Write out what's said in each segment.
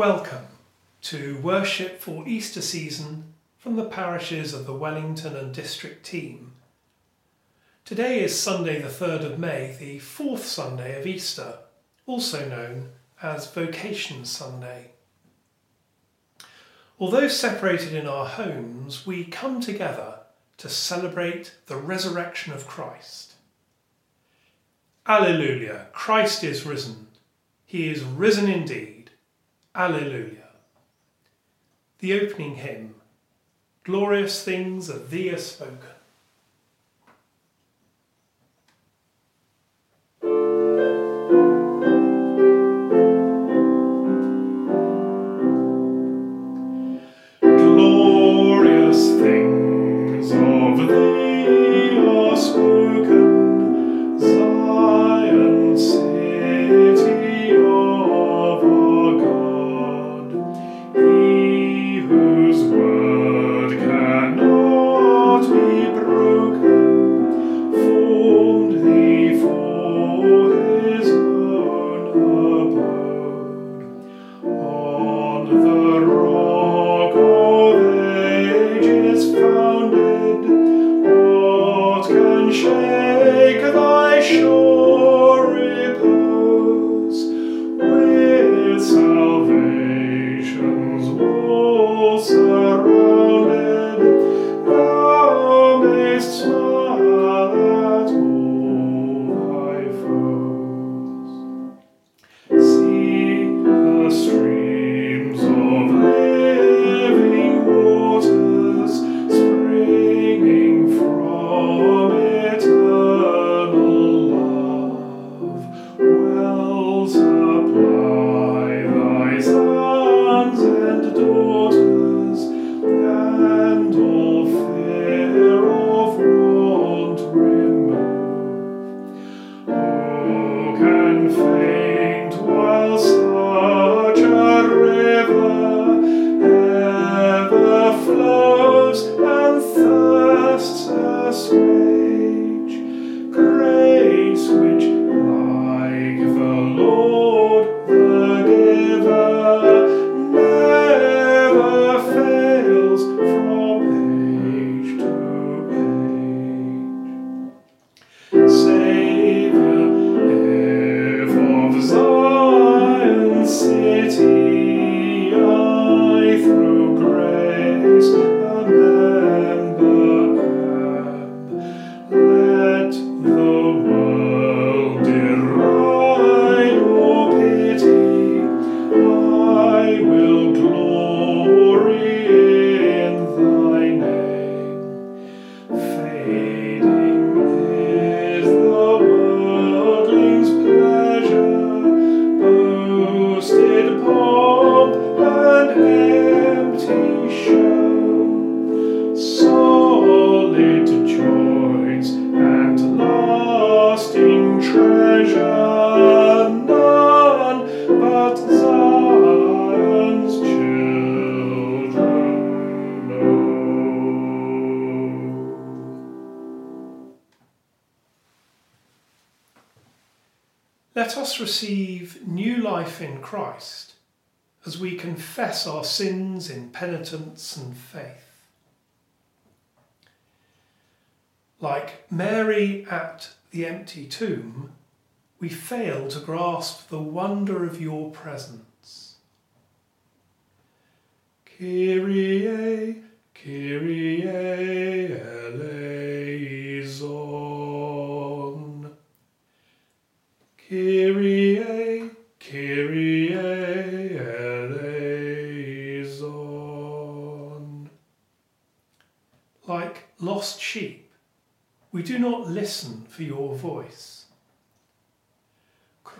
Welcome to worship for Easter season from the parishes of the Wellington and District team. Today is Sunday, the 3rd of May, the fourth Sunday of Easter, also known as Vocation Sunday. Although separated in our homes, we come together to celebrate the resurrection of Christ. Alleluia, Christ is risen. He is risen indeed. Alleluia. The opening hymn, Glorious things of thee are spoken. Let us receive new life in Christ as we confess our sins in penitence and faith. Like Mary at the empty tomb, we fail to grasp the wonder of your presence. Kyrie, Kyrie eleison. Kyrie, Kyrie eleison. Like lost sheep, we do not listen for your voice.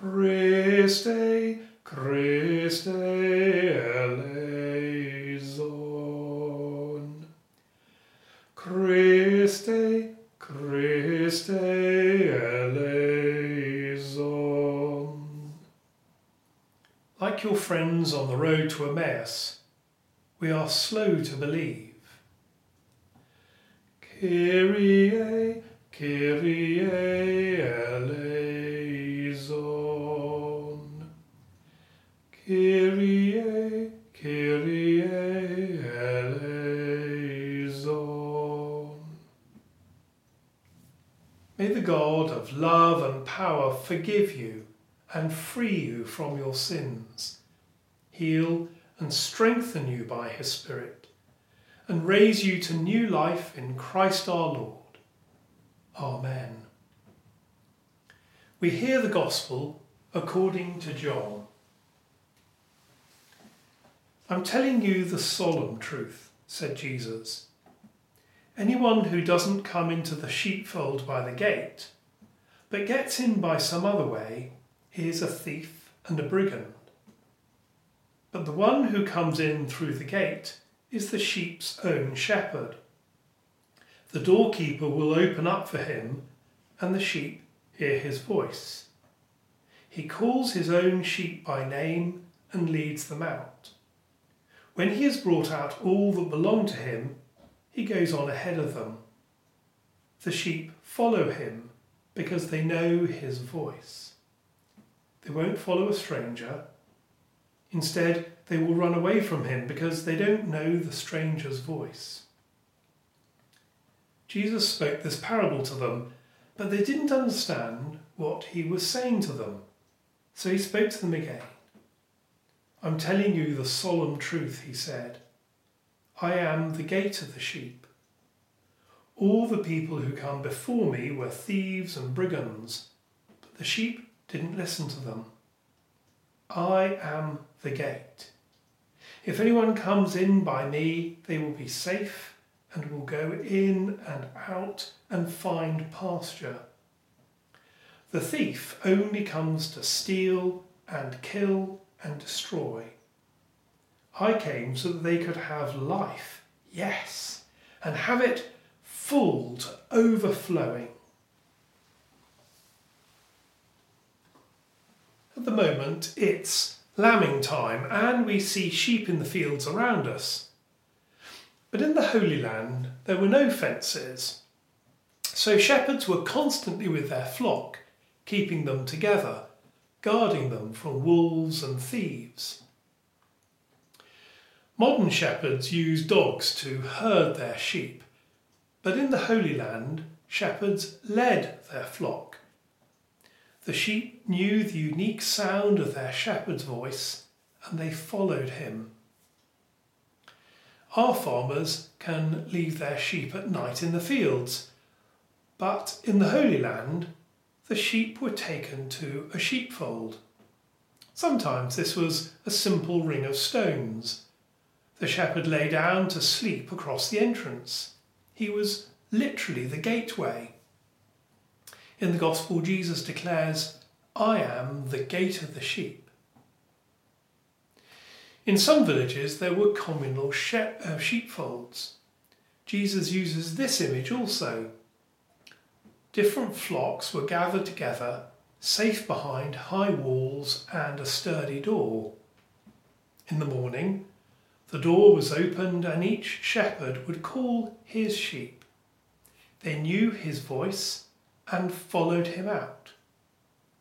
Christe, Christe eleison. Christe, Christe eleison. Like your friends on the road to Emmaus, we are slow to believe. Kyrie, Kyrie God of love and power forgive you and free you from your sins, heal and strengthen you by his Spirit, and raise you to new life in Christ our Lord. Amen. We hear the Gospel according to John. I'm telling you the solemn truth, said Jesus. Anyone who doesn't come into the sheepfold by the gate, but gets in by some other way, he is a thief and a brigand. But the one who comes in through the gate is the sheep's own shepherd. The doorkeeper will open up for him, and the sheep hear his voice. He calls his own sheep by name and leads them out. When he has brought out all that belong to him, he goes on ahead of them. The sheep follow him because they know his voice. They won't follow a stranger. Instead, they will run away from him because they don't know the stranger's voice. Jesus spoke this parable to them, but they didn't understand what he was saying to them. So he spoke to them again. I'm telling you the solemn truth, he said. I am the gate of the sheep. All the people who come before me were thieves and brigands, but the sheep didn't listen to them. I am the gate. If anyone comes in by me, they will be safe and will go in and out and find pasture. The thief only comes to steal and kill and destroy. I came so that they could have life, yes, and have it full to overflowing. At the moment, it's lambing time, and we see sheep in the fields around us. But in the Holy Land there were no fences, so shepherds were constantly with their flock, keeping them together, guarding them from wolves and thieves. Modern shepherds use dogs to herd their sheep, but in the Holy Land, shepherds led their flock. The sheep knew the unique sound of their shepherd's voice and they followed him. Our farmers can leave their sheep at night in the fields, but in the Holy Land, the sheep were taken to a sheepfold. Sometimes this was a simple ring of stones. The shepherd lay down to sleep across the entrance. He was literally the gateway. In the Gospel, Jesus declares, I am the gate of the sheep. In some villages, there were communal uh, sheepfolds. Jesus uses this image also. Different flocks were gathered together, safe behind high walls and a sturdy door. In the morning, the door was opened and each shepherd would call his sheep. They knew his voice and followed him out.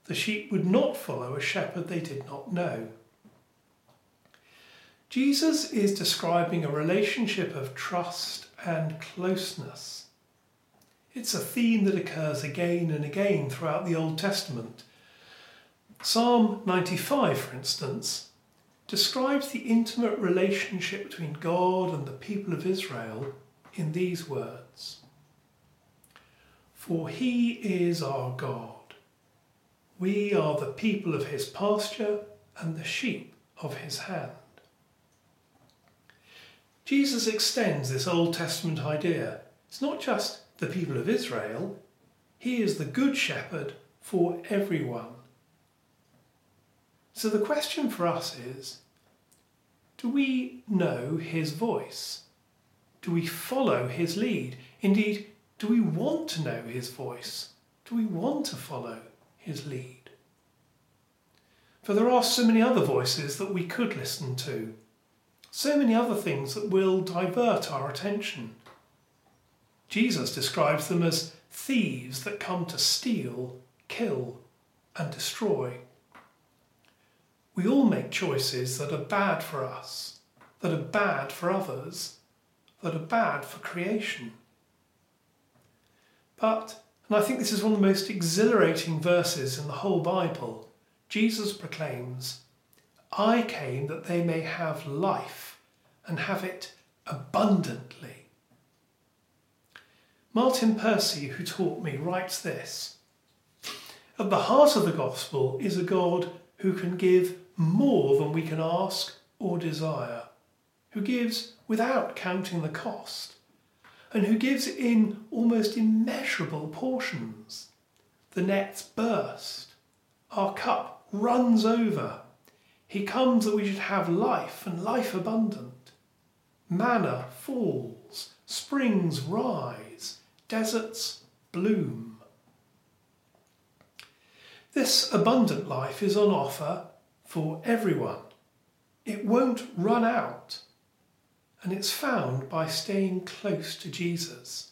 The sheep would not follow a shepherd they did not know. Jesus is describing a relationship of trust and closeness. It's a theme that occurs again and again throughout the Old Testament. Psalm 95, for instance, describes the intimate relationship between God and the people of Israel in these words For he is our God. We are the people of his pasture and the sheep of his hand. Jesus extends this Old Testament idea. It's not just the people of Israel, he is the good shepherd for everyone. So the question for us is do we know his voice? Do we follow his lead? Indeed, do we want to know his voice? Do we want to follow his lead? For there are so many other voices that we could listen to so many other things that will divert our attention. Jesus describes them as thieves that come to steal, kill, and destroy. We all make choices that are bad for us, that are bad for others, that are bad for creation. But And I think this is one of the most exhilarating verses in the whole Bible. Jesus proclaims, I came that they may have life and have it abundantly. Martyn Percy, who taught me, writes this At the heart of the gospel is a God who can give more than we can ask or desire, who gives without counting the cost and who gives in almost immeasurable portions. The nets burst, our cup runs over. He comes that we should have life and life abundant. Manna falls, springs rise, deserts bloom. This abundant life is on offer for everyone. It won't run out and it's found by staying close to Jesus,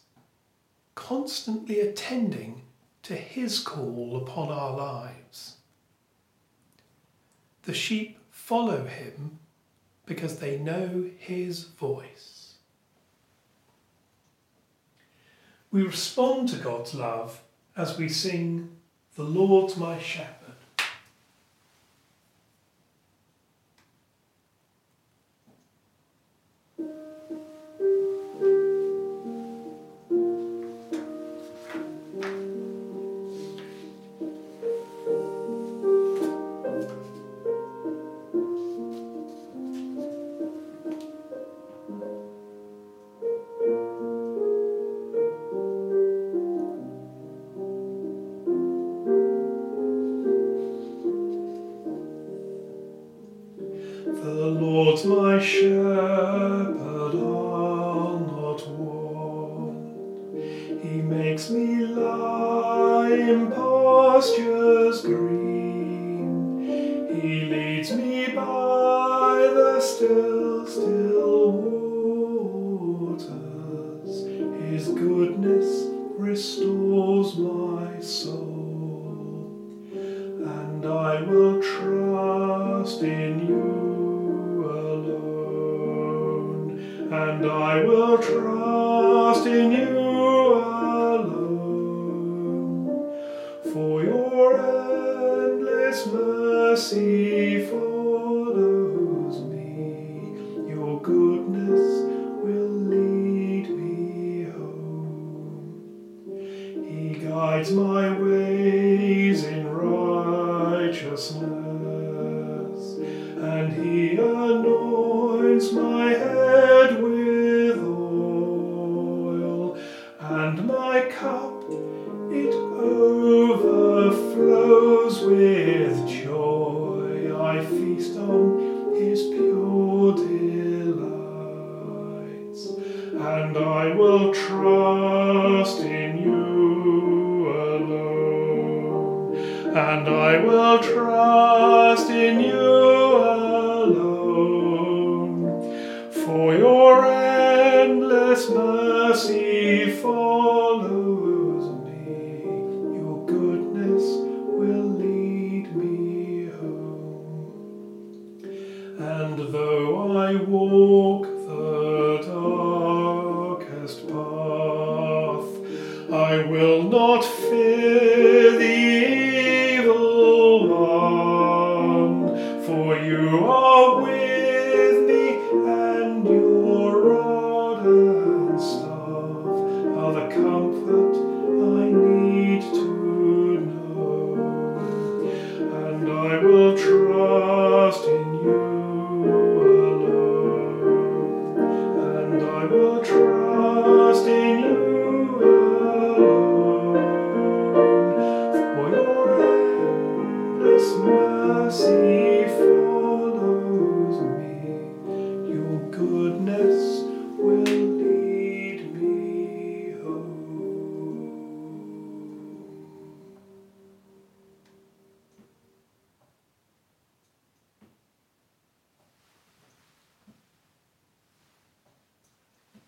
constantly attending to his call upon our lives. The sheep follow him because they know his voice. We respond to God's love as we sing, The Lord's my shepherd. My shepherd, I'll not want. He makes me lie in pastures green. He leads me by the still and I will trust in you and my cup it overflows with joy. I feast on his pure delights, and I will trust in you alone, and I will trust in you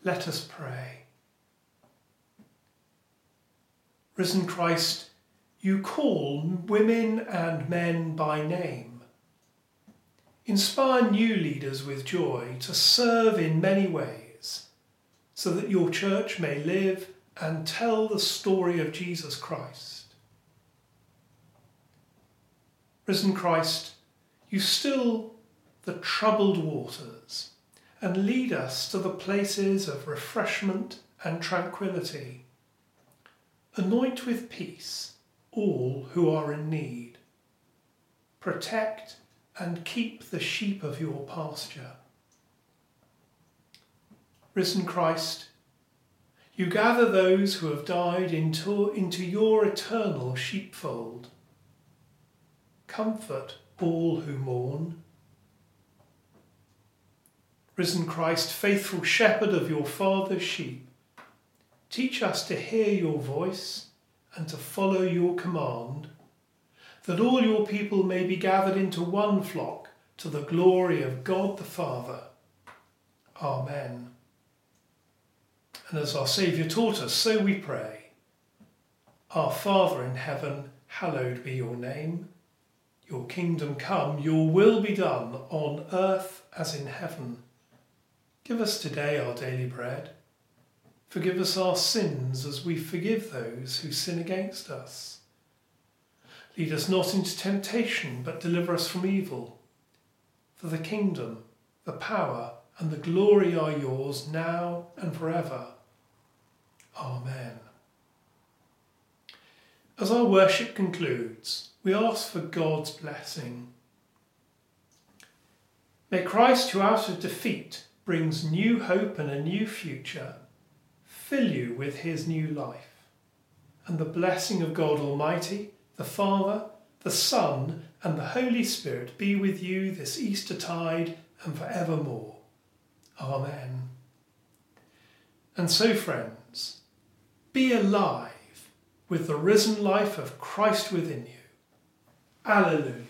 Let us pray. Risen Christ, you call women and men by name. Inspire new leaders with joy to serve in many ways, so that your church may live and tell the story of Jesus Christ. Risen Christ, you still the troubled waters and lead us to the places of refreshment and tranquility. Anoint with peace all who are in need. Protect and keep the sheep of your pasture. Risen Christ, you gather those who have died into, into your eternal sheepfold. Comfort all who mourn. Risen Christ, faithful shepherd of your Father's sheep, teach us to hear your voice and to follow your command, that all your people may be gathered into one flock to the glory of God the Father. Amen. And as our Saviour taught us, so we pray. Our Father in heaven, hallowed be your name. Your kingdom come, your will be done on earth as in heaven. Give us today our daily bread. Forgive us our sins as we forgive those who sin against us. Lead us not into temptation, but deliver us from evil. For the kingdom, the power, and the glory are yours now and forever. Amen. As our worship concludes, we ask for God's blessing. May Christ, who out of defeat brings new hope and a new future, fill you with his new life. And the blessing of God Almighty, the Father, the Son, and the Holy Spirit be with you this Easter tide and forevermore. Amen. And so, friends, be alive with the risen life of Christ within you. Alleluia.